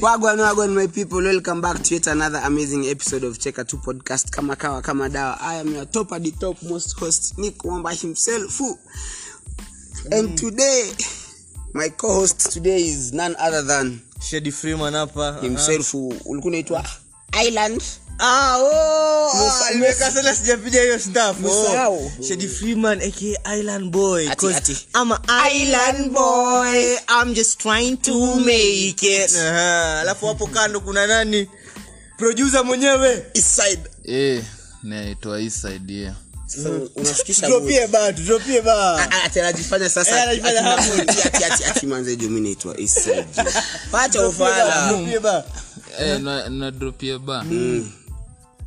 wagwan wagwan my people welcome back to yet another amazing episode of cheka 2 podcast. Kama kawa kama dawa. I am your top at the top most host nick wamba himself. And today my co-host today is none other than shedi freeman hapa. himself ulikuwa unaitwa island Ah, oh, ah, nimeweka sana sijapiga hiyo stuff. Oh. Shedi Freeman aka Island Boy. Ati, ati. I'm a Island Boy. I'm just trying to make it. Aha, Alafu hapo kando kuna nani? Producer mwenyewe. Eastside. Eh, naitwa Eastside yeah. Sasa unashukisha Dropie ba, anajifanya ufala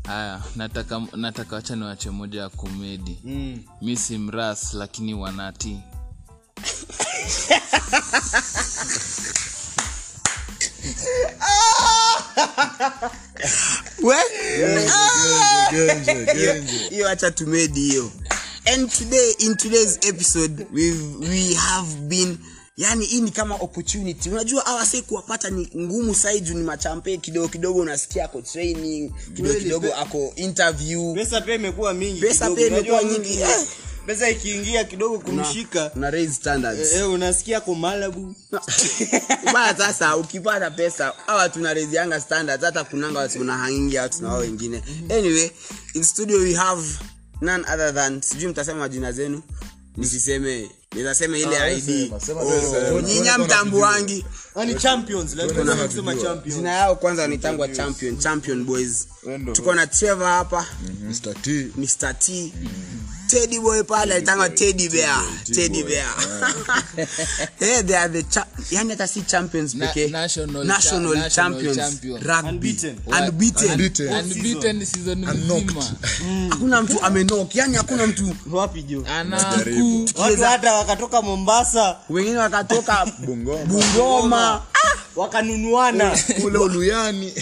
haya nataka nataka wacha niwache moja ya komedi Mm. mi si mras lakini wanati. Hiyo hacha tumedi hiyo. And today in today's episode we, we have been yani hii ni kama opportunity unajua awase kuwapata ni ngumu saiju ni machampe kidogo kidogo unasikia ako training kidogo kidogo ako interview Pesa pia imekuwa mingi. Pesa pia imekuwa nyingi, eh. Pesa ikiingia kidogo kumshika. una raise standards e, eh, unasikia kwa Malibu. baya sasa ukipata pesa hawa tunarezianga standards hata kunanga watu unahangia watu na wao wengine anyway in studio we have none other than sijui mtasema majina zenu nisiseme nizaseme ile id. mtambu nyinya mtambuangi Yaani jina yao kwanza wanitangwa champion champion boys. Tuko na trevor hapa. Mr. T. mr. T teddy boy pale alitangwa teddy bear. Teddy bear. hey, they are the cha- yani hata si champions Na- national national, cha- champions. champion. rugby. Unbeaten. unbeaten. Unbeaten. unbeaten season mzima. Hakuna mtu amenok yani hakuna mtu. Wapi jo? anaku Watu hata wakatoka Mombasa. Wengine wakatoka Bungoma. bungoma. Wakanunuana. Kule Uluyani.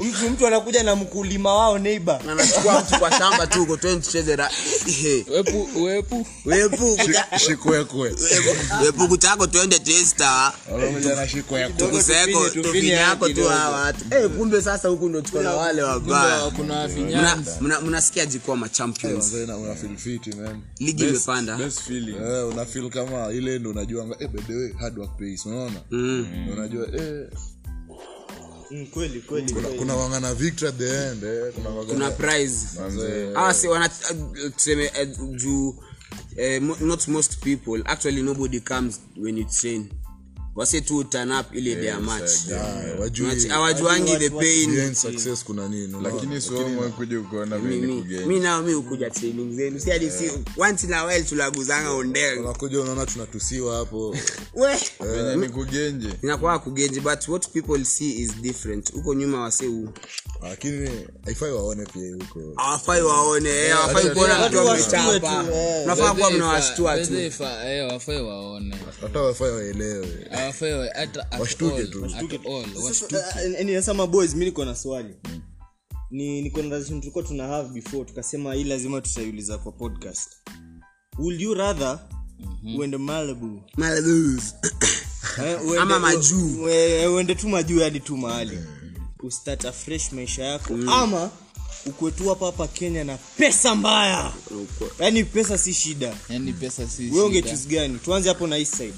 Mtu mtu anakuja na mkulima wao neighbor. Anachukua mtu kwa shamba tu uko 20 tucheze ra- wepu wepu. Wepu Shikwekwe. wepu- wepu twende testa. Yako tu hawa watu. Eh, kumbe sasa huku ndo tuko na wale wabaya. kuna mnasikia una- feel fit, man. ligi imepanda. Eh, una feel kama ile ndo unajua eh, by the way, hard work pays, unaona? Unajua eh, Mm, kweli kweli. kuna, kuna wangana victor at the end eh, kuna wangana- kuna prize. Ah, si wana uh, tuseme uh, juu uh, not most people actually nobody comes when you train wase tu turn up ile their match. ah, wajui the pain. success kuna nini lakini sio somwe kuja uko na mimi mi- kugeni mi nao mimi ukuja training zenu. Si hadi si once in a while tulaguzanga ondel unakuja unaona tunatusiwa hapo. We venye ni kugenje. Inakuwa kugenje but what people see is different. Huko nyuma wase huu lakini haifai waone pia huko. hawafai waone eh, hawafai kuona mtu amechapa tu, eh. kuwa mnawashtua tu. waone. Hata wafai waelewe Washtuke. Yaani sasa maboys mi niko na swali. Ni ni conversation tulikuwa tuna have before tukasema hii lazima tutaiuliza kwa podcast. Would you rather uende Malibu? Malabus. eh, Ama majuu. uende tu majuu hadi tu mahali. Ustart fresh maisha yako. Ama ukue tu hapa hapa Kenya na pesa mbaya. Yaani pesa si shida. Yani pesa si wewe shida. ungechuse gani? Tuanze hapo na east side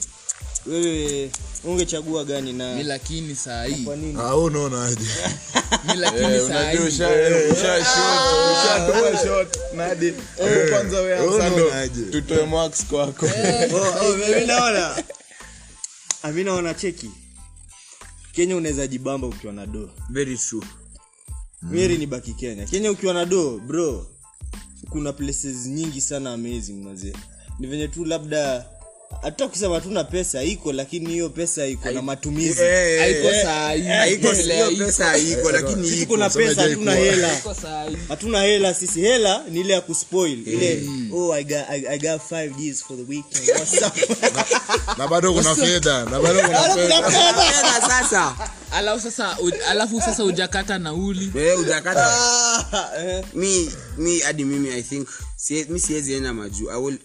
wewe ungechagua gani na lakini saa hii kwa nini? Ah, unaona aje? Mi lakini saa hii unaonaje? tutoe kwako. Oh, oh, mimi naona. Ah, mi naona cheki. Kenya unaweza jibamba ukiwa na do. Very true meri ni baki kenya. Kenya ukiwa na do bro kuna places nyingi sana amazing mazee ni venye tu labda hata kusema hatuna pesa iko lakini hiyo pesa iko na matumizi. Eh, haiko eh, haiko haiko. pesa lakini iko kuna pesa hatuna hela. Hatuna hela sisi hela ni ile ya kuspoil. Ile oh I got, I, I got five G's for the weekend. What's up? na bado kuna fedha na bado kuna Fedha sasa alafu sasa alafu sasa ujakata nauli. Eh, ujakata mi mi hadi mimi i think mi siwezi enda majuu.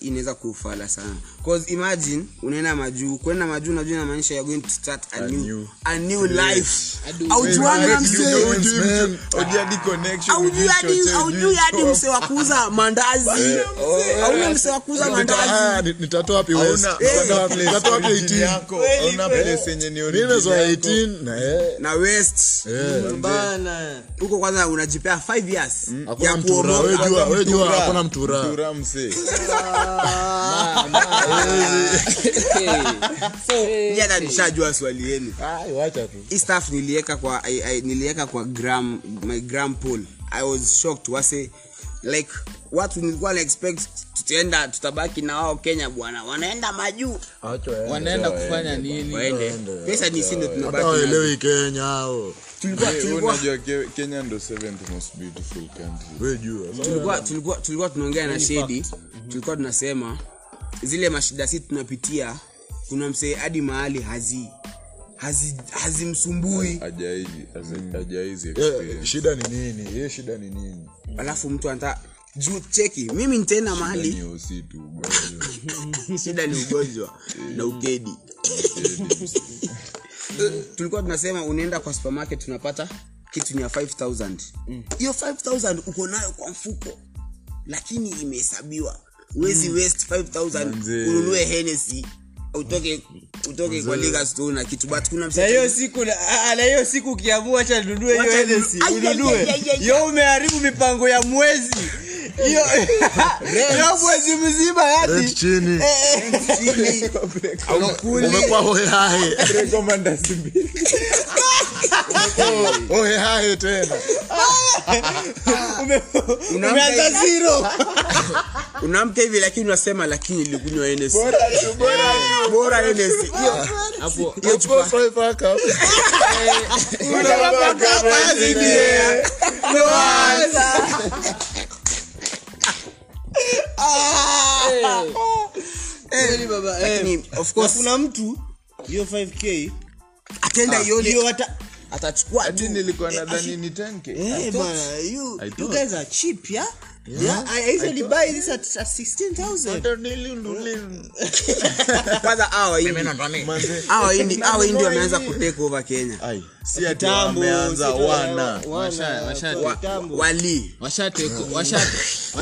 Inaweza kuufala sana. Cause imagine unaenda majuu. Kwenda majuu najua inamaanisha you're going to start a, new, a new life. Mandazi. Nitatoa wapi nitatoa 15 mm, huko kwanza unajipea 5 years. Swali yenu. Niliweka kwa kwa gram my gram pool. I was shocked. Wase like watu nilikuwa na expect tutaenda tutabaki na wao kenya bwana. Wanaenda majuu. Wanaenda kufanya nini? Waende. Pesa ni sindo hata tunabaki nazo. waelewi kenya kenya ndo seventh most beautiful country. Wejua tulikuwa tulikuwa tulikuwa tunaongea na shedi tulikuwa tunasema zile mashida si tunapitia kuna msee hadi mahali hazi hazi hazimsumbui. Ajaizi Eh, shida ni nini? Hiyo shida ni nini? Alafu mtu anta juu cheki mimi nitaenda mahali. shida ni ugonjwa na ukedi. Tulikuwa tunasema unaenda kwa supermarket unapata kitu ni ya 5000 hiyo 5000 uko nayo kwa mfuko lakini imehesabiwa. Wezi mm. west 5000 ununue henesi utoke utoke kwa liga store na kitu but kuna na hiyo siku na hiyo siku ukiamua cha nunue hiyo ai, ununue. hiyo umeharibu mipango ya mwezi. Hiyo hiyo mwezi mzima yani chini. Chini. Aukuli umekuwa hohehahe Recommenders mbili. Hohehahe tena. Umeanza zero. Unamka hivi lakini unasema lakini ilikunywa bora eh. Kuna mtu hiyo 5k atenda ione. hiyo hata atachukua tu. Nilikuwa nadhani ni 10k eh bana you you guys are cheap yeah yeah I I usually buy this at, at 16000 kwanza hawa hindi hawa hindi hawa hindi wameanza kutake over kenya. Ai, si ati wameanza wana. Washa- washa- wali. Washateko washa-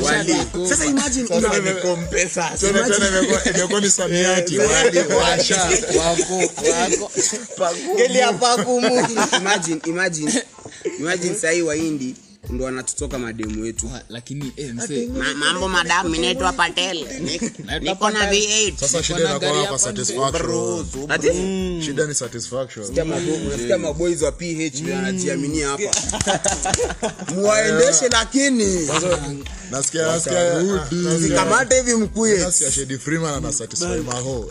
wali. sasa imagine una- nikompe. Tena tena imekuwa- imekuwa ni samiati Wadi washa. wako wako Ngeli hapa kumu imagine imagine imagine sahii wahindi ndo anatutoka mademu wetu. Lakini eh, msee Ma- mambo madamu minaitwa patel. Nik- niko na v8 sasa shida Niko na gari inakuwa hapa satisfaction. Ati? Shida ni satisfaction. Maboys wa ph wanajiaminia hapa. Muwaendeshe lakini. Nasikia nasikia zikamate hivi mkuye. nasikia shedi freeman ana satisfy maho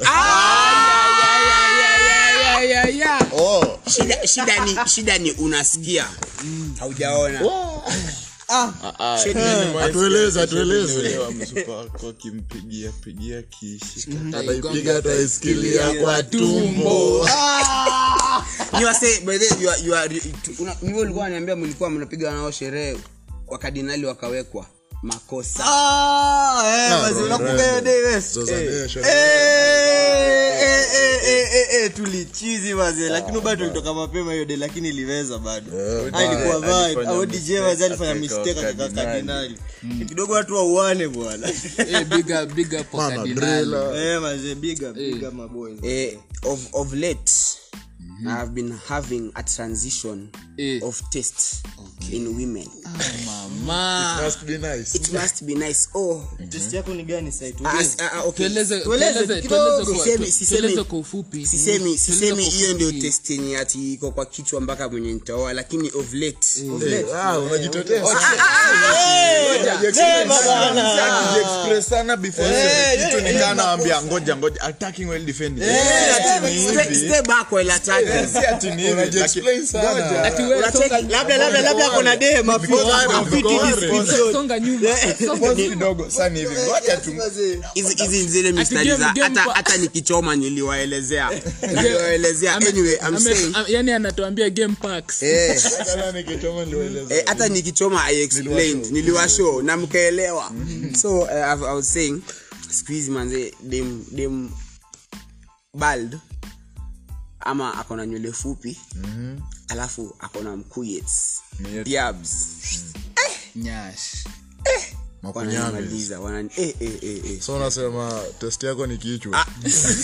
Ya, ya, ya. oh. Shida, shida ni shida ni unasikia. Haujaona. Atueleze atueleze Elewa msupa wako akimpigia pigia ataipiga kwa tumbo. Una- ni wewe ulikuwa naniambia mlikuwa mnapiga nao sherehe wakadinali wakawekwa makosa. Ah eh Eh, eh, eh, eh, eh, eh, tulichizi wazee lakini bado tulitoka mapema hiyo de lakini iliweza bado. Alikuwa vibe. Alifanya au DJ wazee alifanya mistake akaweka kardinali. kardinali kidogo watu wauane bwana. Eh, eh mazee eh, of, late i have been having a transition Eh. of taste in women. Mama. must be nice. It must be nice. Oh. Test yako ni gani sasa? Tu ah, s- ah, ah, okay. Tueleze- Tueleze tueleze- kidogo. tueleze kwa- Sisemi- kwa ufupi. Sisemi hiyo ndio yenye ati iko kwa kichwa mpaka mwenye nitaoa lakini of late. Ah, unajitetea Express sana before kitu nikaa ngoja ngoja. Attacking well defending. Stay back while attacking. Labda labda labda kuna zile mistari za hata nikichoma niliwaelezea. Niliwaelezea. anyway i'm saying yani anatuambia game packs eh. Hata nikichoma niliwasho Eh, i explained. Niliwashow. Na mkaelewa. So uh, I, I was saying siku manze dem dem bald ama akona nywele fupi mm-hmm. alafu akona wanani eh, eh, eh, eh. so unasema test yako ni kichwa.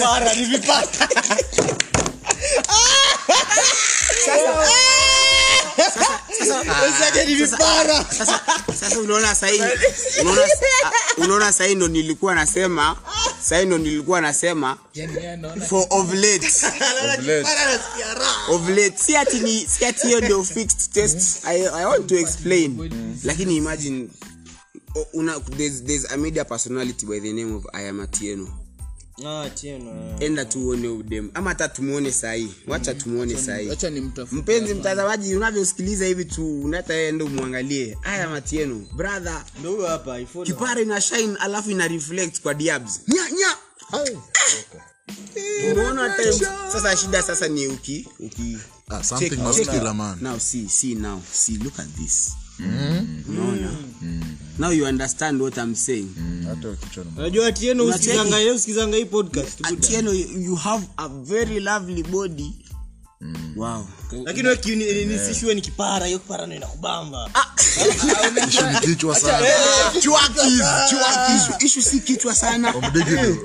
Sasa. Unaona sahii unaona ah, unaona sahii ndo nilikuwa nasema sahii ndo nilikuwa nasema for of late. Of late. si ati ni si ati hiyo ndio fixed test. I, i want to explain. Lakini imagine una there's, there's a media personality by the name of ayamatieno. Enda tuone udem. Ama hata tumuone sahii wacha tumwone sahii wacha ni mtafuta mpenzi mtazamaji unavyosikiliza hivi tu unataenda umwangalie. Aya matieno. Brother kipara ina shine alafu ina reflect kwa diabs. Nya nya! Umeona sasa shida sasa ni uki uki uh, something check- must check kill a man. now see see now see look at this unaona? Now you understand what i'm saying. Hata kichwa ni unajua atieno usikizanga yeye usikizanga hii podcast atieno you have a very lovely body. Wow. Lakini wewe ni kipara hiyo kipara ndio inakubamba. Kichwa sana. Chwakis, chwakis. Si kichwa sana.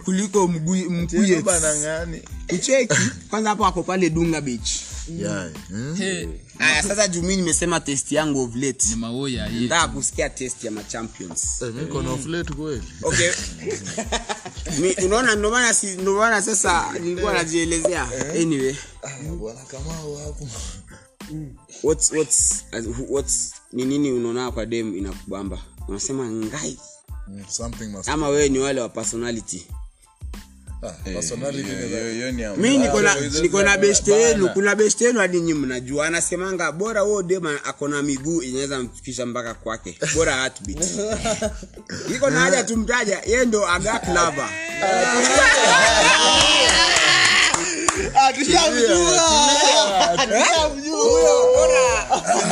Kuliko mguu- mkuye. Ucheki? Kwanza hapo ako pale dunga beach Yeah. Hmm? Hey, aya sasa juu mi nimesema test yangu of late. Nataka kusikia test ya machampions Eh, mi na off late kweli. Okay. Mi- unaona ndo maana si ndo maana sasa nilikuwa najielezea. Anyway. Bwana kamau hapo. What's what's what's ni nini unaona kwa dem inakubamba? Unasema ngai. Something must ama wewe ni wale wa personality mi niko na best yenu kuna beste yenu hadi nyi mnajua. Anasemanga bora huo dema akona miguu inaweza mfikisha mpaka kwake. Bora heartbeat. Iko na haja tumtaja ye ndo aga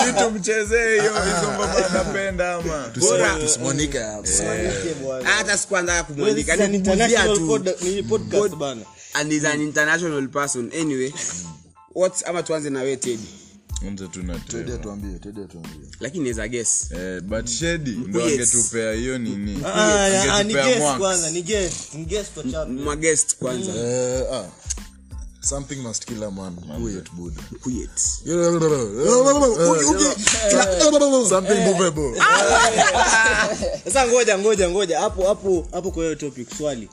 klava tumchezee hiyo vizomba anapenda ama? Tusimwanike hata tu. And is an international person. Anyway what tuanze na tedi lakini naweza Eh, but shedi ndo angetupea hiyo nini? Ah, ah, magest kwanza. Eh, ah. Something must kill a man. Who yet buda Kuyet. something movable. Sasa ngoja ngoja ngoja. Hapo hapo hapo kwa hiyo topic swali.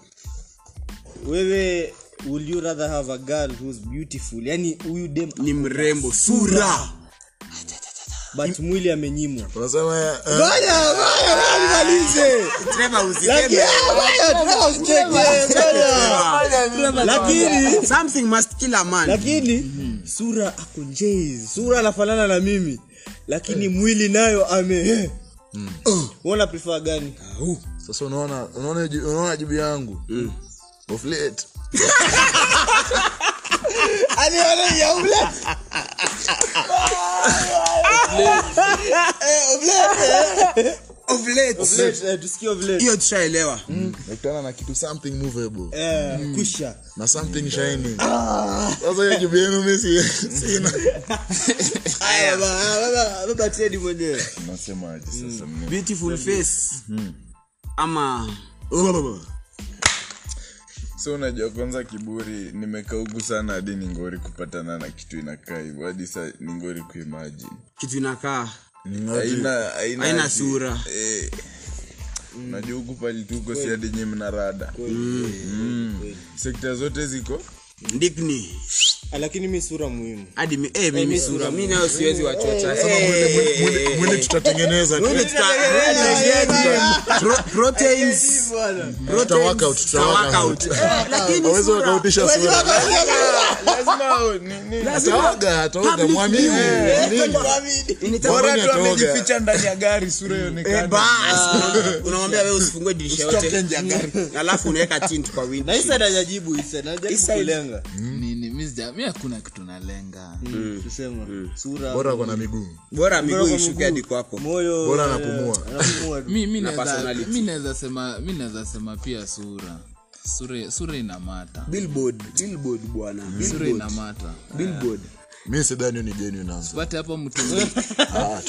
Wewe will you rather have a girl who's beautiful? Yani huyu dem ni mrembo. Sura but mwili amenyimwa. Eh, usiseme. lakini ngoja tunataka usicheke ngoja. Lakini something must kill a man. Lakini sura ako njei sura anafanana na mimi. Lakini mwili nayo ame uona prefer gani? Sasa unaona unaona jibu yangu. Of late aliona allez, il y a vile hiyo tushaelewa. Nakutana na kitu something movable. Eh kusha na something shining. Sasa hiyo jibu yenu mi sina. Baba baba mwenyewe. Unasemaje sasa beautiful face. Ama so unajua kwanza kiburi nimekaugu sana hadi ni ngori kupatana na kitu inakaa hivyo hadi sa ni ngori kuimagine. Kitu inakaa haina sura. eh, unajua huku pali tuko si hadi nyi mna rada. Mm. sekta zote ziko? Ndikni lakini mi sura muhimu. Hadi mi, eh, mimi sura mimi nayo siwezi wachocha. Mwili- mwili tutatengeneza tu. Mwili tuta- mwili proteins. Tuta workout tuta work out. Hawezi wakautisha sura. lazima ni- ni- ataoga ataoga mwamini. bora tu amejificha ndani ya gari sura ionekane unamwambia wewe usifungue dirisha yote. Alafu unaweka tint kwa na isa anajibu isa anajibu kulenga. Nini mi sija mi hakuna kitu nalenga. Tusema sura bora kona miguu. Bora miguu kwa ishuke hadi kwako. Moyo Bora eh, anapumua. anapumua tu. mi mi naweza- personality. mi naweza sema mi naweza sema pia sura. Sura sura inamata. Billboard billboard bwana sura billboard. inamata. Billboard. Mi sidhani ni pate hapo mtu ah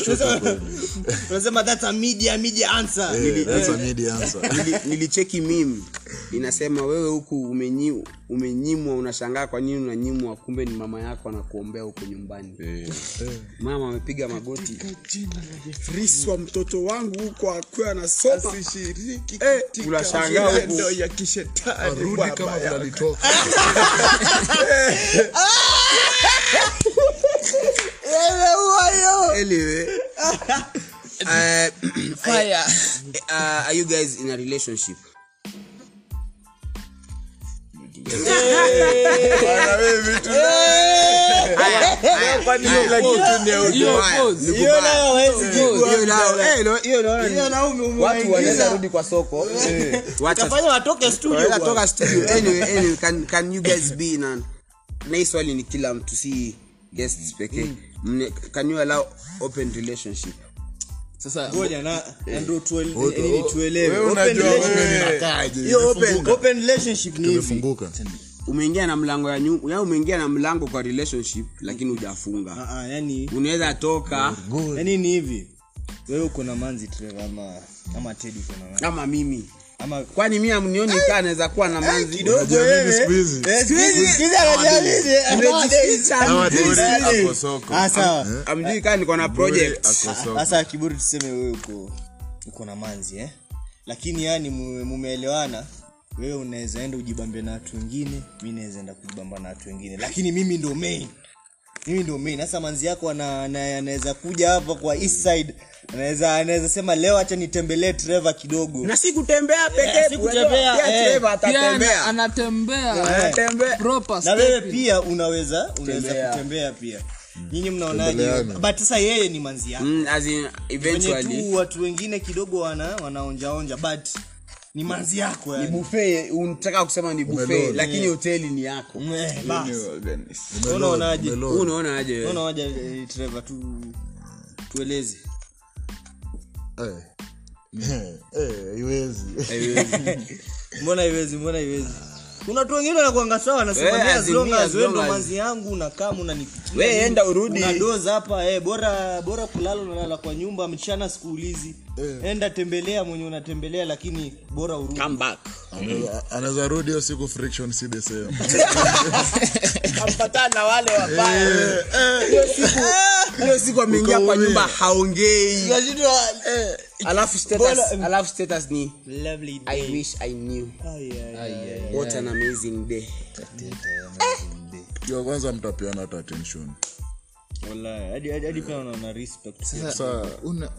unasema that's a media media answer. Eh, that's a media answer. Nili- nilicheki mim inasema wewe huku umenyi, umenyimwa unashangaa kwa nini unanyimwa kumbe ni mama yako anakuombea huko nyumbani. Mama amepiga magoti. Riswa mtoto wangu huko akiwa anasoma. Eh, unashangaa huku. arudi kama vile alitoka anyway. Uh, uh, are you guys in a relationship watu kwa soko Utafanya studio ni kila mtu si guests pekee can you allow open relationship umeingia na mlango ya nyumba ya umeingia na mlango kwa relationship lakini hujafunga. Uh-uh, yani unaweza toka. Yani ni hivi. Wewe uko na manzi ama ama Teddy uko na manzi? Kama mimi ama kwani mi amnioni kaa anaweza kuwa na manzi Eh, siku hizi- anajiamini. Ako soko. Ah, sawa. Amjui kaa niko na project. sasa kiburi tuseme wewe uko uko na manzi eh? Lakini yani mumeelewana wewe unaweza enda ujibambe na watu wengine mi naweza enda kujibamba na watu wengine. Lakini mimi ndo main mimi ndio mimi sasa manzi yako ana- ana- anaweza kuja hapa kwa east side. Anaweza anaweza sema leo acha nitembelee Trevor kidogo. Na si kutembea pekee si kutembea, Pia. Trevor atatembea. Anatembea. Anatembea. Proper na wewe pia unaweza unaweza kutembea pia. Nyinyi mnaonaje? But sasa yeye ni manzi yako. Mm, as in, eventually tu watu wengine kidogo wana wanaonjaonja but ni manzi yako ni yani. buffet unataka kusema ni buffet lakini hoteli ni yako. Eh, unaonaje Wewe unaona aje? Wewe? unaonaje eh, Trevor tu tueleze. Eh. Eh, haiwezi. Mbona haiwezi mbona haiwezi? Kuna watu wengine wanakuanga sawa wanasema Eh, "Me, as as in long me, as as wewe long ndo as- manzi yangu unakaa unanipikia Wewe nini, enda urudi. una hapa eh, bora bora kulala unalala kwa nyumba mchana sikuulizi enda tembelea mwenye unatembelea lakini bora urudi. Come back. Anaweza- rudi hiyo siku friction si the same kampatana na wale wabaya hiyo siku hiyo siku ameingia kwa nyumba haongei. Alafu status alafu status ni Lovely i wish i knew. Ai, ai, ai. what an amazing day. Kiwa kwanza mtapeana hata attention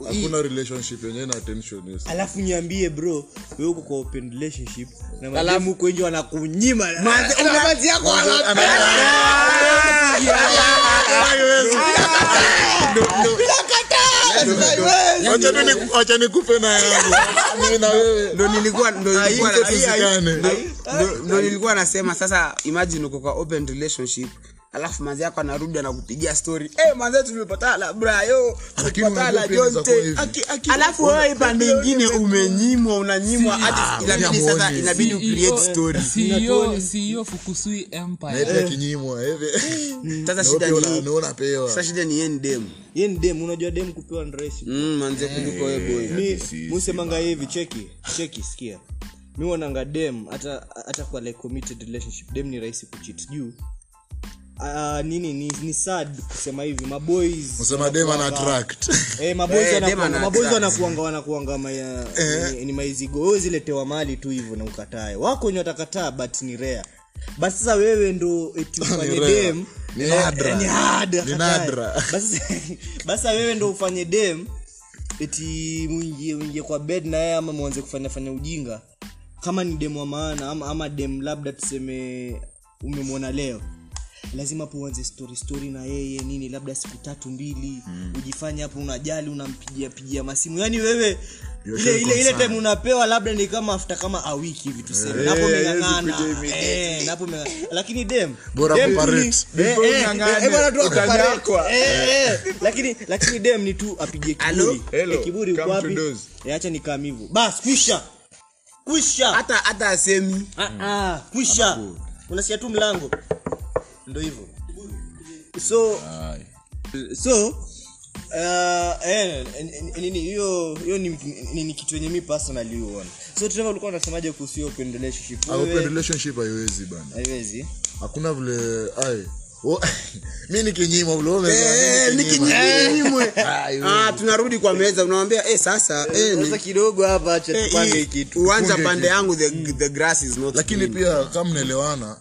hakuna relationship yenyewe na attention yes. alafu niambie bro wewe uko kwa open relationship na mademu huko nje wanakunyima manzi yako Wacha tu ni- wacha nikupe na yangu mimi na wewe ndo nilikuwa ndo nilikuwa Wote na- tuzikane. ndo- ndo nilikuwa nasema sasa imagine uko kwa open relationship alafu manzi yako anarudi anakupigia stori hey, manze tumepatana brayo tumepatana jonte. alafu wewe pande ingine umenyimwa unanyimwa hadi inabidi sasa inabidi ucreate story. CEO CEO Fukusui na Empire hivi. Sasa shida ni sasa shida ni yeye dem ni dem unajua dem kupewa ni mm manzi kuliko wewe boy. Mi musemanga hivi cheki cheki sikia. Mi wananga dem hata hata kwa like committed relationship dem ni rahisi kuchit juu Uh, nini ni, ni sad kusema hivi maboys Msema dem ana attract. Eh, maboys Eh, wanakuanga- wanakuanga wanakuanga ni, ni maizigo wewe ziletewa mali tu hivyo na ukatae. Wako wenye watakataa but ni rare. Basi sasa wewe ndo ufanye dem. Eh, eh. Basi- basi wewe ndo ufanye dem eti mwingie mwingie kwa bed na yeye ama mwanze kufanyafanya ujinga. Kama ni dem wa maana ama, ama dem labda tuseme umemwona leo lazima hapo uanze story story na yeye nini labda siku tatu mbili. Mm. ujifanye hapo unajali unampigia pigia masimu. Yani wewe ile ile ile time unapewa labda ni kama afta kama a wiki hivi tuseme. Napo umeng'ang'ana eh napo umeng'ang'ana lakini dem Bora kuparate. ni- eh, bora tu akuparate. utanyakwa. Eh, lakini lakini dem ni tu apige kiburi. Hello, Eh, kiburi uko wapi. Eh, acha bas kwisha. Kwisha. Hata hata asemi. Ah, ah, kwisha. Unasikia tu mlango ndo hivyo. So so uh, eh, nini hiyo hiyo ni, ni, ni kitu yenye mi personally huona so Trevor ulikuwa unasemaje kuhusu hiyo open relationship? Ah, open relationship haiwezi bana. Haiwezi. Hakuna vile ai Oh, mi nikinyimwa vile wewe Eh, mi nikinyima. nikinyimwe ah, tunarudi kwa meza unawambia eh, sasa eh, ni- sasa kidogo hapa acha eh, hii- kitu. uwanja pande kitu. yangu the, the grass is not lakini green. pia kama mnaelewana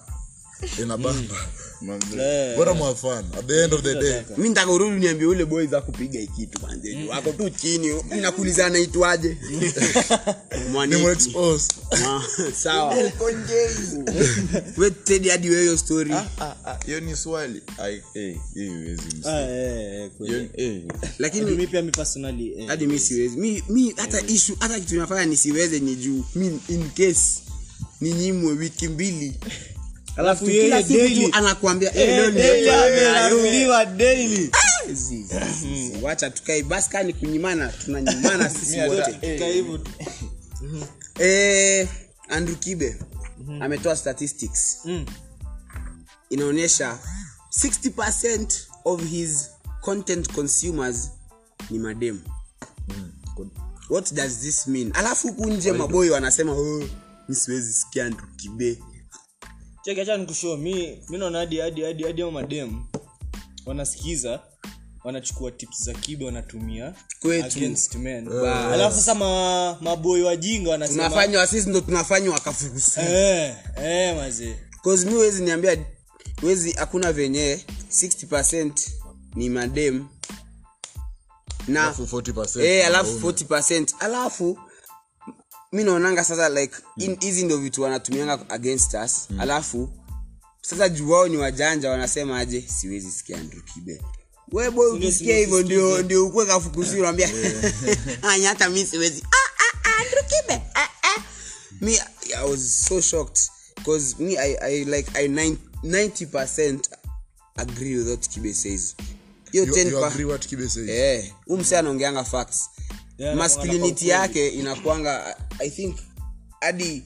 mi ntaka urudi niambia ule boy za kupiga ikitu kwanza juu ako tu chini. Nakuuliza anaitwaje? Mwani- ni expose Ah, sawa. We tedi hadi wewe hiyo story. Ah, ah, hiyo ni swali. Eh, ah, eh, eh, eh, lakini mi pia mi personally eh, hadi mi siwezi. Mi, mi hata issue hata kitu nafanya nisiweze ni juu. Mi in case ninyimwe wiki mbili alafu yeye daily. anakuambia eh, leo Eh, daily daily. Zi. wacha tukae basi kani kunyimana tunanyimana sisi wote. Tukae hivyo eh, andrew kibe ametoa statistics. Mm. inaonyesha 60 of his content consumers ni madem what does this mean? Alafu huku nje maboi wanasema oh, mi sikia andrew kibe cheki acha nikushow mi mi naona hadi hadi hadi hadi hao madem wanasikiza wanachukua tips za kibe wanatumia against men. Alafu sasa ma, maboi wajinga wanasema tunafanywa sisi ndo tunafanywa wakafurusi eh eh mazee cause mi wezi niambia wezi hakuna venye 60 ni madem na Alafu 40% eh, alafu wanaume. 40 alafu mi naonanga sasa like in- hizi ndio vitu wanatumianga against us. Mm. alafu sasa juu wao ni wajanja wanasema aje siwezi sikia Andrew kibe. We boy ukisikia hivyo ndio ndio ukwe kafukusi unaambia anya hata mi siwezi. Ah, ah, ah, Andrew kibe ah, ah. me i was so shocked because me i, I like i 90% agree with what kibe says. Hiyo You- 10 you pa- agree what Kibe says? Eh, huu msee anaongeanga facts. Yeah, masculinity yake inakwanga i think hadi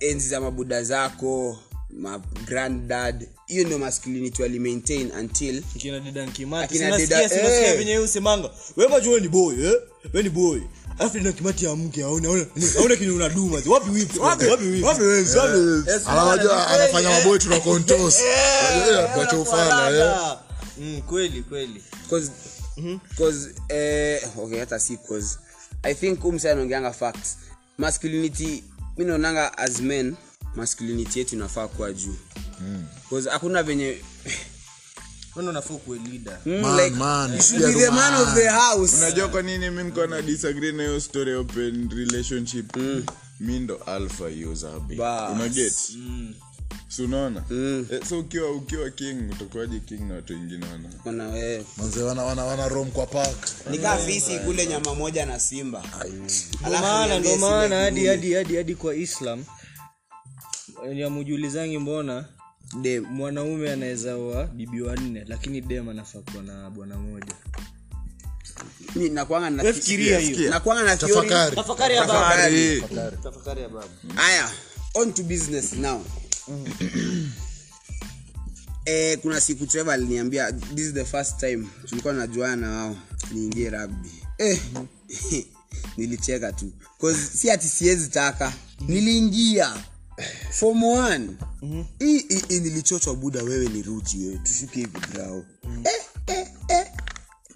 enzi za mabuda zako ma granddad hiyo ndio masculinity wali maintain until kina dada nkimati sinasikia deda- sinasikia eh. venye yeye usemanga wewe majua ni boy eh? Wewe ni boy. Alafu deda kimati ya mke aona aona aona kini unaduma. Wapi wipi? Wapi wapi wipi? Wapi wewe wapi? Anajua anafanya maboy tuna kontos tuache ufala eh. mm kweli kweli. Cause, cause eh, okay hata si cause i think huu msee anaongeanga facts. Masculinity mi naonanga as men masculinity yetu inafaa kuwa juu. Cause hakuna venye Mm, Man, like, man, you you should should be be the man of the house. Unajua kwa nini mi mko na disagree na hiyo story open relationship? Mi ndo alpha Bas. unaget si mm. eh, so ukiwa ukiwa king utakuwaje king na watu wengine wana? Wana manze wana, wana, wana rom kwa park. Nikaa fisi kule nyama moja na simba. Maana ndio maana hadi hadi hadi hadi kwa islam yamujulizangi mbona Dem. mwanaume anaweza oa bibi wanne lakini dem anafaa kuwa na bwana moja haya on to business now eh, kuna siku trevor aliniambia this is the first time tulikuwa najuana na wao niingie rugby. Eh, nilicheka tu. Si ati siwezi taka. Niliingia. Form nilichochwa buda wewe ni ruji wewe tushuke hivi grao eh, eh, eh.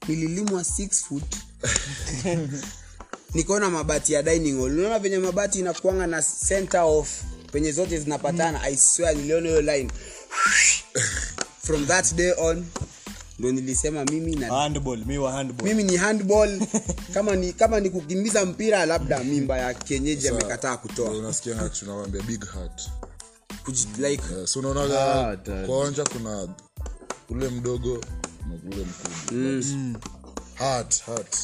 nililimwa six foot. Nikaona mabati ya dining hall. Unaona venye mabati inakuanga na center off penye zote zinapatana i swear niliona hiyo line. From that day on ndo nilisema mimi na handball mi wa handball. Mimi ni handball. Kama ni kama ni kukimbiza mpira labda mimba ya kienyeji amekataa kutoa. Unasikia tunawambia big heart. Kuji- like Eh, so unaonaga kwa wanja kuna ule mdogo na ule mkubwa. Heart heart.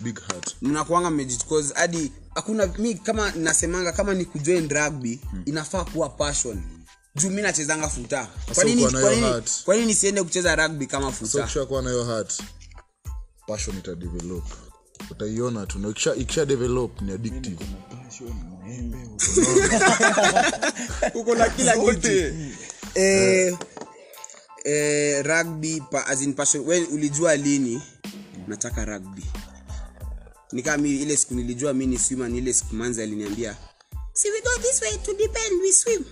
Big heart. Mnakuanga mmejit- hadi hakuna mi kama nasemanga kama ni kujoin rugby inafaa kuwa passion. Juu mi nachezanga futa. Kwa nini, kwa nini, kwa nini nisiende kucheza rugby kama so nayo heart passion ita develop. Utaiona tu ikisha, ikisha develop ni addictive. Uko na kila kitu. Eh, eh, rugby pa, as in passion when ulijua lini nataka rugby nikaa mi ile siku nilijua mi ni swima ni ile siku manzi aliniambia si we go this way to depend we swim.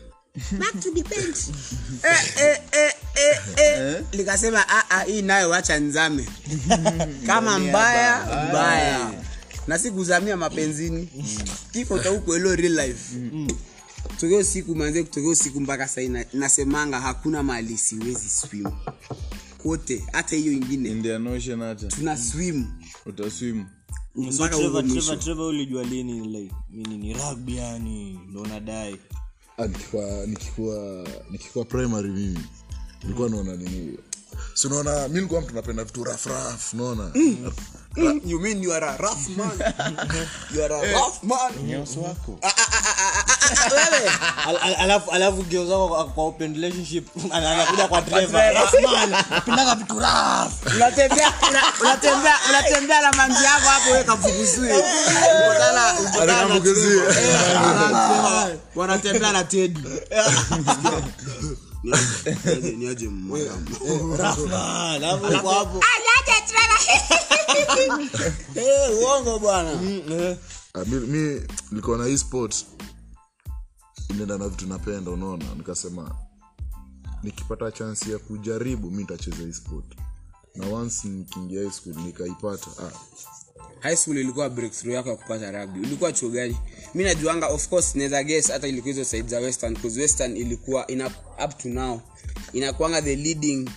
Back to depend. Eh, eh, eh, eh, eh. likasema "Ah, ah, hii nayo wacha nzame kama mbaya mbaya. Na sikuzamia mapenzini. Kifo taukuelo real life. Tokeo siku manze kutokeo siku mpaka sai nasemanga hakuna mali siwezi swim. Kote hata hiyo ingine. Tuna swim. Utaswim Trevor ulijua lini like mimi ni rugby yani ndo nadai. Ah, nikikuwa nikikuwa nikikuwa primary mimi. Nilikuwa naona nini si unaona mi nilikuwa mtu napenda vitu rafraf raf unaona? You mean you are a rough man? You are a rough man? Nyoso wako wewe. Al- al- alafu alafu geuza kwa, open relationship anakuja kwa Rahman napendaga vitu rough. Unatembea unatembea unatembea na manzi yako hapo wewe na Anakambukizie. Trevor. Anasema, wanatembea na Teddy. Niaje- niaje mmoja Rahman alafu uko hapo. Eh, uongo bwana. Ah, mi, mi nilikuwa na hii sport inaenda na vitu napenda unaona? Nikasema nikipata chansi ya kujaribu mi nitacheza hii sport. Na once nikiingia high school nikaipata ah, high school ilikuwa breakthrough yako ya kupata rugby. Ulikuwa chuo gani? Mi najuanga of course naweza guess hata ilikuwa hizo side za western because western ilikuwa ina up to now inakuanga the leading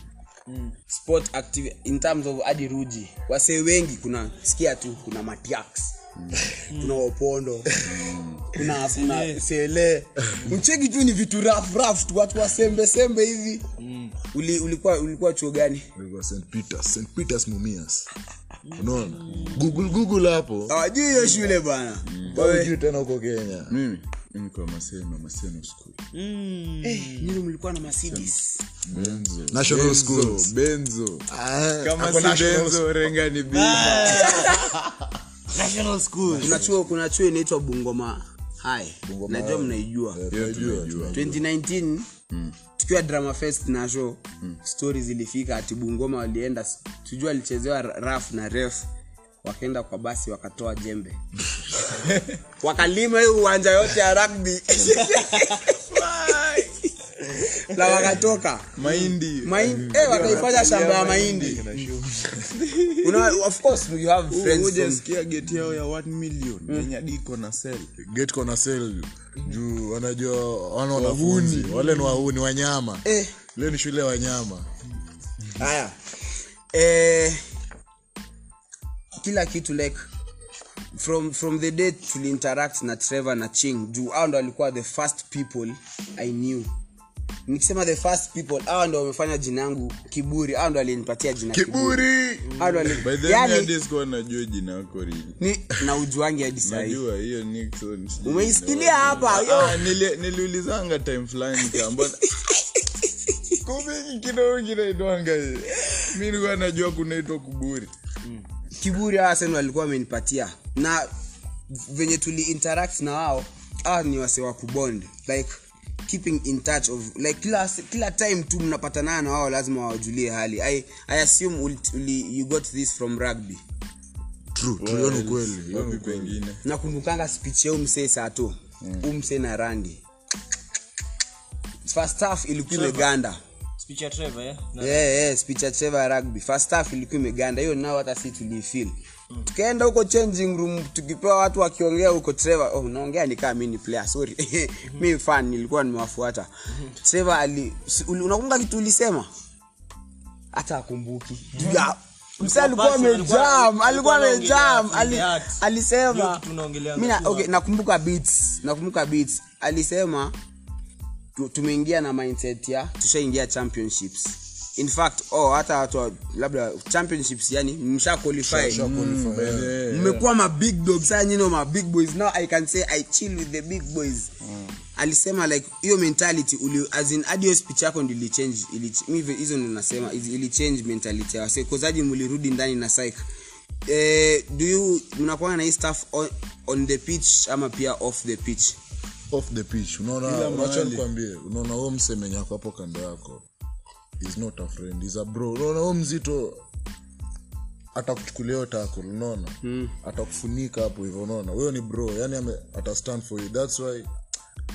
sport active in terms of hadi ruji. Wasee wengi kuna sikia tu kuna matiax kuna opondo. Kuna kuna sele. Mcheki tu ni vitu raf raf tu. Watu wasembe sembe hivi. Uli, ulikuwa ulikuwa chuo gani? St peters st peters mumias. Unaona? Google google hapo. Hawajui hiyo shule bana Hawajui tena huko kenya. Mimi? Nilikuwa maseno maseno school. Eh, nyinyi mlikuwa na mercedes. Benzo. National benzo, schools. benzo. Ah, kama si benzo renga ni bima national school. Kuna chuo kuna chuo inaitwa bungoma. Hai. Najua mnaijua. Hiyo tunajua 2019 tukiwa drama fest na show stori zilifika ati bungoma walienda tujua alichezewa raf na ref wakaenda kwa basi wakatoa jembe. Wakalima hiyo uwanja yote ya rugby na wakatoka. Mahindi. Mahindi eh, wakaifanya shamba ya mahindi. Una, of course you have friends from, ujasikia geti yao ya 1 million. Yenye hadi na sel get kona sel juu wanajua wana wanafunzi. Wale ni wahuni wanyama. Eh, leo ni shule ya wanyama. Haya. Eh, kila kitu like from from the day tuliinteract na trevor na ching juu hao ndo alikuwa the first people i knew nikisema the first people hawa ndo wamefanya jina yangu kiburi. Hawa ndo alinipatia jina kiburi. Hawa ndo wali- yani, najua jina yako rili ni na ujuangi hadi sahii najua hiyo nixon sijui umeisikilia hapa yo. Ah, nili- niliulizanga time fulani kamba kumbe kidogo kinaitwanga hii. mi nilikuwa najua kunaitwa kuburi kiburi hawa sasa walikuwa wamenipatia. Na venye tuli interact na wao hawa ni wase wa kubond like keeping in touch of like kila, kila time tu mnapatanana na wao lazima wawajulie hali. I, I assume uli, uli, you got this from rugby. Pengine. Nakumbukanga speech ya umsee sato mm. umse na randi first half ilikuwa imeganda. Speech ya Trevor yeah? No. yeah, yeah, speech ya Trevor rugby. First half ilikuwa imeganda. Hiyo nao hata si tukaenda huko changing room tukipewa watu wakiongea huko Trevor oh naongea ni kama mimi ni player sorry. Mi fan nilikuwa nimewafuata. Trevor ali unakumbuka kitu ulisema? Hata akumbuki msee alikuwa amejam alikuwa amejam alisema Mina, okay, nakumbuka beats nakumbuka beats. Alisema tumeingia na mindset ya tushaingia championships in fact oh, hata watu labda championships yani msha qualify. Mmekuwa ma big dogs. Saa nyinyi ma big boys. Now i can say i chill with the big boys. Alisema like hiyo mentality uli, as in hadi speech yako ndio ilichange ili, mi hizo ndio nasema ili ili change mentality ya wase kozaji mlirudi ndani na psych. Eh, do you mnakuwa na hii stuff on, on the pitch ama pia off the pitch? Off the pitch. Unaona unaona msemenya ako hapo kando yako is not a friend. Is a bro. Unaona huo mzito atakuchukulia hiyo tackle unaona? Atakufunika hapo hivyo unaona? Huyo ni bro. Yani ame ata stand for you. That's why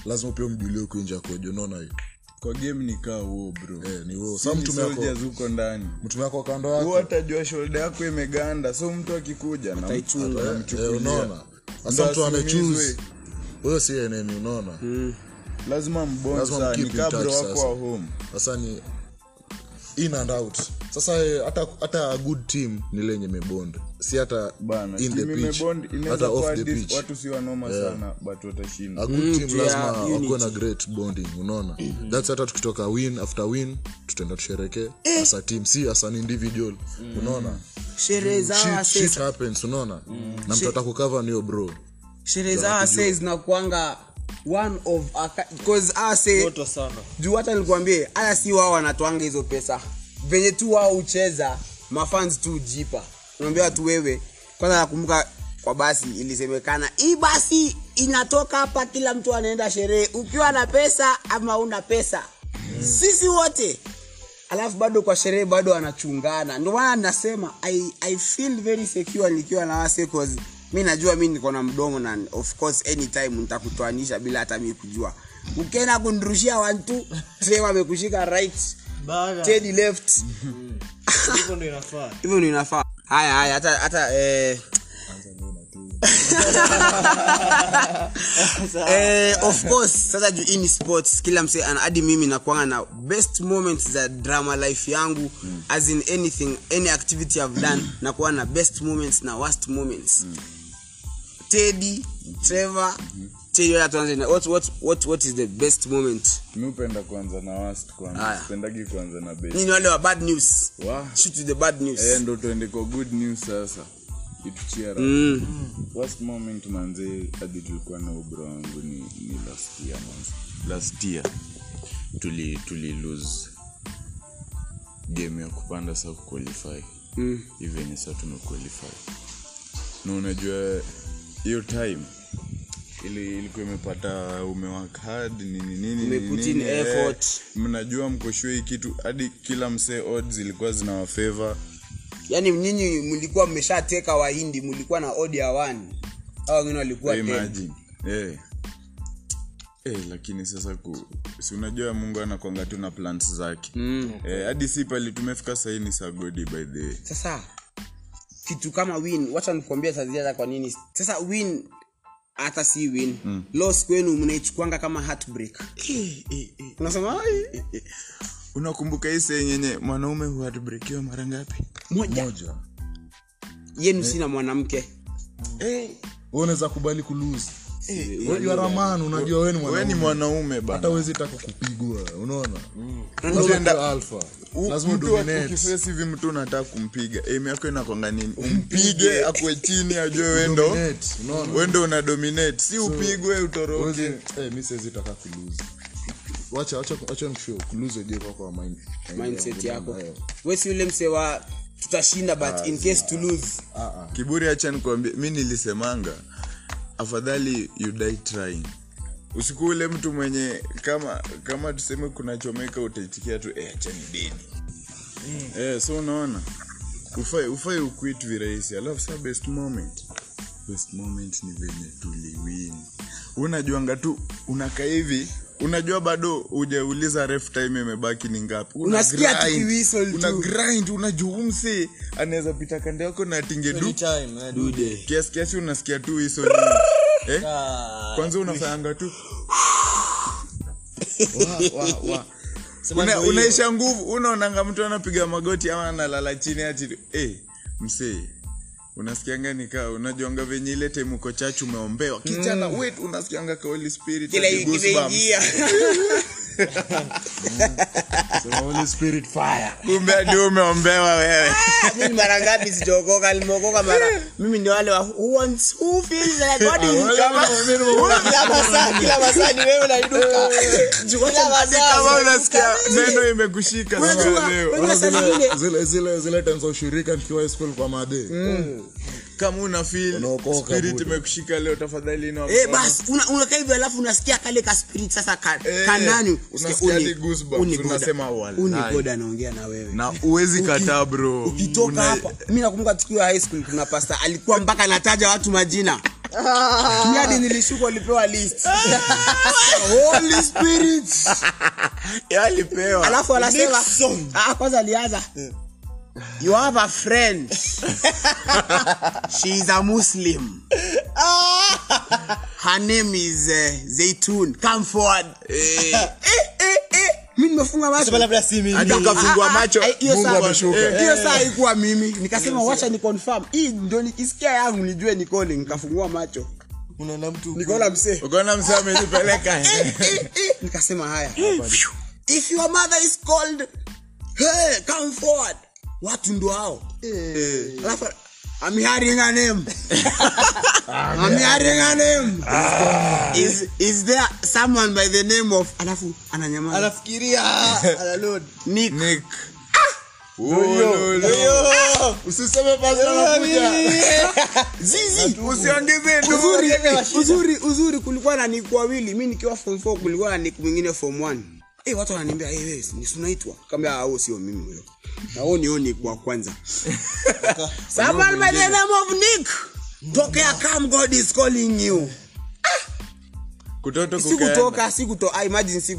lazima pia umjulie kuinja nje akoje unaona hiyo? Kwa game ni kaa huo bro. Eh ni huo. Si sasa mtume wako huko ndani. mtume wako kando huo atajua shoulder yako imeganda so mtu akikuja na eh, anamchukulia. unaona? Sasa mtu amechoose huyo si enemy unaona? Mm. Lazima saa, mkeep ni in bro wako wa home. Sasa ni in and out. Sasa eh, hata hata a good team ni lenye mebond si hata bana in the timu pitch imebond hata off kuwa the dis- pitch. watu si wanoma sana but watashinda. A good team pia lazima wakuwe na great bonding unaona? Thats hata tukitoka win after win tutaenda tushereke as a team si as an individual unaona? Sherehe za shit, happens unaona? Na mtu atakukava niyo bro. Sherehe za wase zinakuanga one of cause juu hata nikuambie hata si wao wanatwanga hizo pesa. Venye tu wao hucheza mafans tu jipa unaambia tu wewe kwanza nakumbuka kwa basi ilisemekana hii basi inatoka hapa kila mtu anaenda sherehe. Ukiwa na pesa ama una pesa. Sisi wote. Alafu bado kwa sherehe bado anachungana ndio maana nasema I, i feel very secure nikiwa na wase cause mi najua mi niko na mdomo na of course anytime nitakutoanisha bila hata mi kujua. Ukienda kunirushia wantu sehemu amekushika right tedi left. Hivyo ndo inafaa. Inafaa. Haya haya hata hata eh, eh, of course sasa juu hii ni sports kila mse ana- hadi mimi nakwanga na best moment za drama life yangu mm. as in anything any activity i've done nakuwa na best moments na worst moments mm. tedi trevor teddy wala tuanze na what, what, what, what is the best moment mi upenda na wast kwanza sipendagi kuanza na best nini wale wa bad news wow. shoot the bad news eh, ndo tuende kwa good news sasa ituchia mm. worst moment manze hadi tulikuwa na ubro wangu ni, ni last year manze. Last year. Tuli tuli lose game ya kupanda sa kuqualify Mm. even sa tumequalify na unajua hiyo time ili ilikuwa imepata umewak hard nini nini eh, effort. mnajua mkoshua hii kitu hadi kila msee odds ilikuwa zinawafeva yaani nyinyi mlikuwa mmeshateka wahindi mlikuwa na odi ya wani au wengine walikuwa hey, 10. imagine. Eh. Eh, lakini sasa ku, si unajua mungu anakwanga tu na plans zake. Mm. eh, hadi si pali tumefika sahii ni sagodi by the way. Sasa kitu kama win wacha nikuambia saziaa kwa nini. Sasa win hata si win. Mm. los kwenu mnaichukuanga kama heartbreak. Unasema "Ai, unakumbuka hii sehemu yenye mwanaume huadbrekiwa mara ngapi? Moja. Moja. Yenu sina mwanamke. Hey. unaweza kubali kulose raman unajua we ni we ni mwanaume. hata bana taka kupigwa unaona? Lazima mtu hivi mtu unataka kumpiga. Aim yako inakwanga nini? Umpige. Akwe chini ajue wendo wendo una dominate. Si upigwe utoroke. eh, mi siwezi taka kulose wacha wacha wacha nikushow je kwa kwa mind mindset yako. wesi yule mse wa tutashinda but in case to lose. Kiburi acha nikwambia mi nilisemanga afadhali you die trying. Usiku ule mtu mwenye kama kama tuseme kunachomeka utaitikia tu eh, acha ni deni eh, so unaona. Ufai ufai uquit virahisi. Alafu sa best moment. Best moment ni venye tuliwini unajuanga tu unakaa hivi unajua bado ujauliza ref time imebaki ni ngapi. Una Unasikia tukiwhistle tu. una grind unajua umse anaweza pita kando yako na atinge du. dude. kiasi kiasi unasikia tu hiso eh? Ah, kwanza unafanyanga tu. Wa, wa, wa. Una, unaisha nguvu unaonanga mtu anapiga magoti ama analala chini ati eh, msee unasikianga nikaa unajuanga venye ile time uko chachu umeombewa. Kijana wait unasikianga kaoli spirit kile kumbe hadi umeombewa wewe. Mimi mara ngapi sijaokoka limeokoka mara mimi ni wale wa who wants who feels like God is kama kila masaa kila masaa ni wewe unaiduka kama unasikia neno imekushika leo. zile zile zile times za ushirika nikiwa school kwa madhe kama una feel spirit imekushika leo tafadhali ina Eh, basi una- unakaa hivyo alafu unasikia kale ka spirit sasa ka, Eh, kanani unasikia hadi goosebumps, unasema anaongea na wewe. Na uwezi kataa bro. ukitoka Una- hapa mi nakumbuka tukiwa high school kuna pasta alikuwa mpaka anataja watu majina. Miadi nilishuka alipewa list. Holy spirit! Alipewa. Alafu anasema ah, kwanza alianza you have a friend. She is a muslim. Her name is uh, zeitun come forward. Eh, mi nimefunga macho. Hiyo saa- eh, haikuwa mimi. Nikasema wacha ni confirm hii ndio nikisikia yangu nijue nikoli nikafungua macho. Unaona mtu? Nikaona msee. Ukaona msee amejipeleka Eh, eh, nikasema haya. If your mother is called hey, come forward watu ndo hao. Alafu I'm hearing a name. I'm hearing a name. Is, is there someone by the name of alafu ananyamaza. Anafikiria analod Nick. Nick. Usiseme pasi anakuja. Zizi. usiongeze uzuri uzuri uzuri kulikuwa na nick wawili. Mi nikiwa form 4 kulikuwa na nick mwingine form 1 Eh, watu wananiambia hey, hey, ni sunaitwa? Unaitwa kama huo sio mimi huyo. Na huo ni huo nick kwanza. Someone by the name of nick. Tokea come god is calling you. Kutoto si kukaenda. kutoka si kutoka imagine si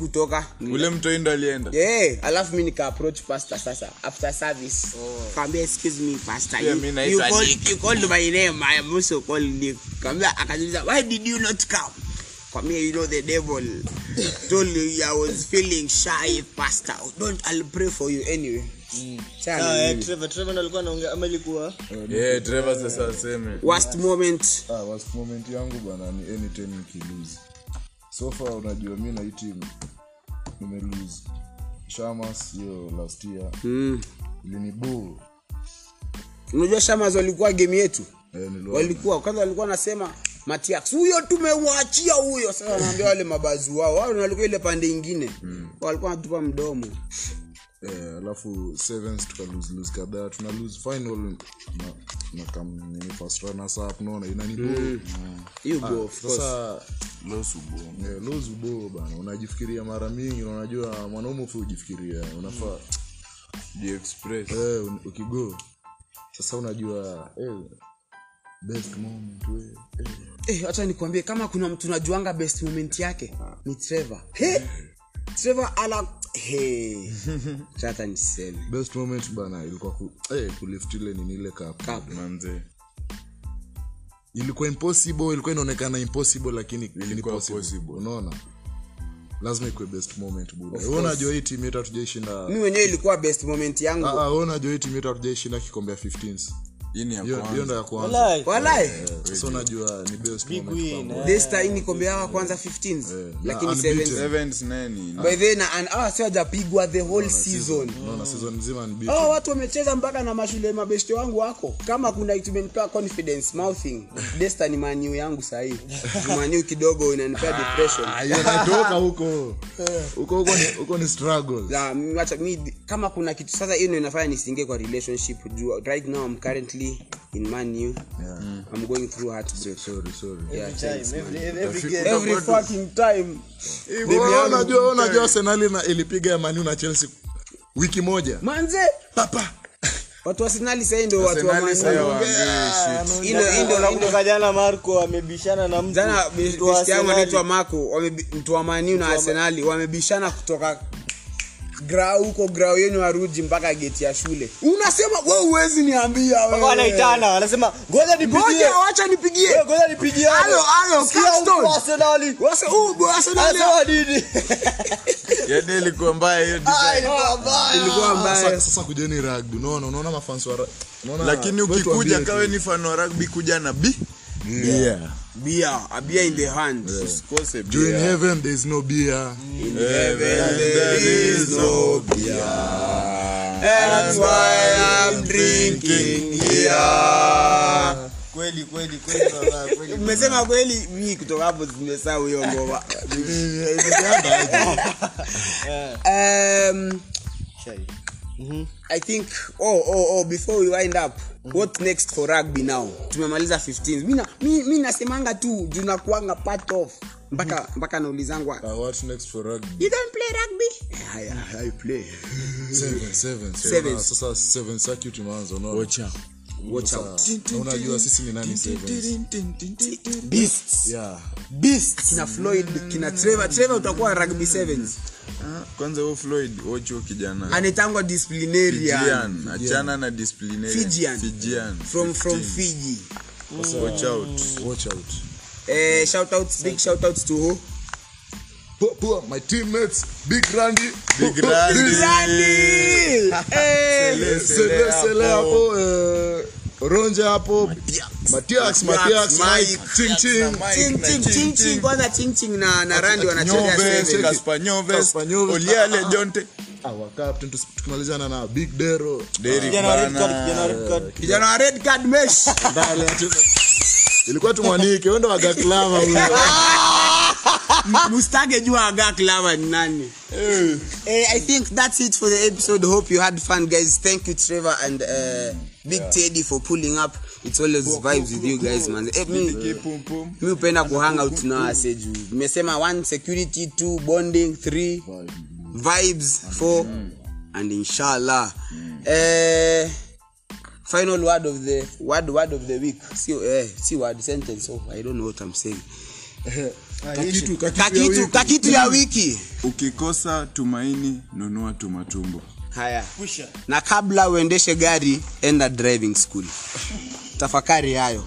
ule mtoi ndo alienda. Yeah, alafu mi nika approach pastor sasa after service. Kaambia excuse me pastor Yeah, you, you, called, you called my name I am also called Nick. Kaambia akajiuliza why did you not come kaambia you know the devil. Told you I was feeling shy pastor don't I'll pray for you anyway. Ah, eh. Trevor, Trevor alikuwa anaongea ama ilikuwa? Yeah, Trevor sasa aseme. Worst moment. Ah, worst moment yangu bana ni anytime nikilose. So far unajua mi na hii team nimelose. Shamas hiyo last year. Mm. iliniboo unajua shamas walikuwa game yetu eh, walikuwa kwanza walikuwa wanasema matiax huyo tumemwachia huyo. Sasa wanaambia wale mabazu wao wao walikuwa ile pande ingine. Walikuwa wanatupa mdomo. Eh, alafu kadhaa tuna lose final na, na kam nini first eh, ubo bana unajifikiria mara mingi unajua mwanaume ufu ujifikiria unafaa The eh, ukigo sasa unajua eh, best moment we eh. Eh, wacha nikwambie kama kuna mtu najuanga best moment yake ni Trevor. He? Trevor ala niseme. best moment bana ilikuwa ku, eh, kulift ile nini ile cup Cup. Manze. ilikuwa impossible ilikuwa inaonekana impossible lakini Ilikuwa ilikuwa possible. possible. unaona lazima ikuwe best moment wewe unajua hii timu yetu hatujaishinda Mimi wenyewe ilikuwa best moment yangu. ah ah, wewe unajua hii timu yetu hatujaishinda kikombe ya 15s Hii ni ya hiyo hiyo ndo kwanza. ya kwanza Walai. Walai. sasa unajua ni best Big moment win, kwangu. eh. Kwanza 15s. Lakini 7 Sevens nani? The na and ah sio hajapigwa the whole season. unaona season nzima ni beat Oh, watu wamecheza mpaka na mashule mabeshte wangu wako kama kuna kitu confidence mouthing desta ni maniu yangu sahii maniu kidogo inanipea depression Ah, huko huko huko ni struggle kama kuna kitu sasa hiyo ndio inafanya nisingie kwa relationship right now I'm currently in Man U. I'm going through heartbreak sorry sorry yeah, Time, thanks, man. every- every- every game. every fucking time. Unajua unajua Arsenal na ilipiga Man U na Chelsea wiki moja. Manze! Papa. Watu wa Arsenal sasa ndio watu wa Man U. Ile ndio Nakumbuka jana marco amebishana na mtu. Jana mtu wa besti anaitwa Marco mtu wa Man U na Arsenal wamebishana kutoka grau huko grau yenu aruji mpaka geti ya shule. Unasema we uwezi niambia wanaitana ngoja nipigie. Ngoja wacha nipigie. Wewe, ngoja nipigie. Halo, halo, Sikia Capstone. mtu wa Arsenali. Wase- huu bo- Arsenali anasema nini? Yaani ilikuwa mbaya hiyo Ah, kujeni unaona unaona wa lakini ukikuja kawe ni fano wa rugby kuja na b Yeah. beer. A beer in the hand. Usikose beer. During heaven there is no beer. In heaven there is no beer. that's why i'm drinking here kweli kweli kweli baba, kweli. Umesema kweli mi kutoka hapo zimesahau hiyo ngoma. Um, i think oh, oh, oh, before we wind up what next for rugby now? Tumemaliza 15 mi, mi, mi nasemanga tu junakuanga part of. Mpaka mpaka naulizangwa. Uh, what next for rugby? You don't play rugby? I, I, I play. Seven seven Seven. Sasa- sasa seven circuit imeanza unaona? Watch out. Watch out. Na unajua sisi ni nani beasts. Yeah. Beasts. Kina floyd kina trevor. Trevor utakuwa rugby sevens. Ah, kwanza huo floyd wocho kijana. Anetangwa disciplinarian. Achana na disciplinarian. Fijian. Fijian. from from fiji. Watch out. Watch out. Eh, shout outs big shout outs to who? Poor, poor, my teammates big randy. Big Randy. Randy! Eh, sele sele hapo eh, ronje hapo. Matias. Matias Mike. mike. Ching ching. Ching, ching, ching, ching. kwanza ching. ching. Na na randi wanachezea Nyoves, seven. Nyoves, Oliale Jonte. our captain tukimalizana na big dero. Bana. kijana wa red card. Mesh Ndale ilikuwa tumwanike wendo wagaklama huyo. Mustage jua aga klama ni nani? Eh, i think that's it for the episode. Hope you had fun guys. Thank you trevor and uh, big teddy for pulling up. It's always vibes with you guys man. Eh, mi, upenda kuhang out na wase juu nimesema one security two bonding three. Vibes four and inshallah. Eh, final word of the word word of the week. Si eh, si word sentence. Oh i don't know what i'm saying. Kakitu ya wiki. Ukikosa tumaini nunua tumatumbo haya. Na kabla uendeshe gari enda driving school. Tafakari hayo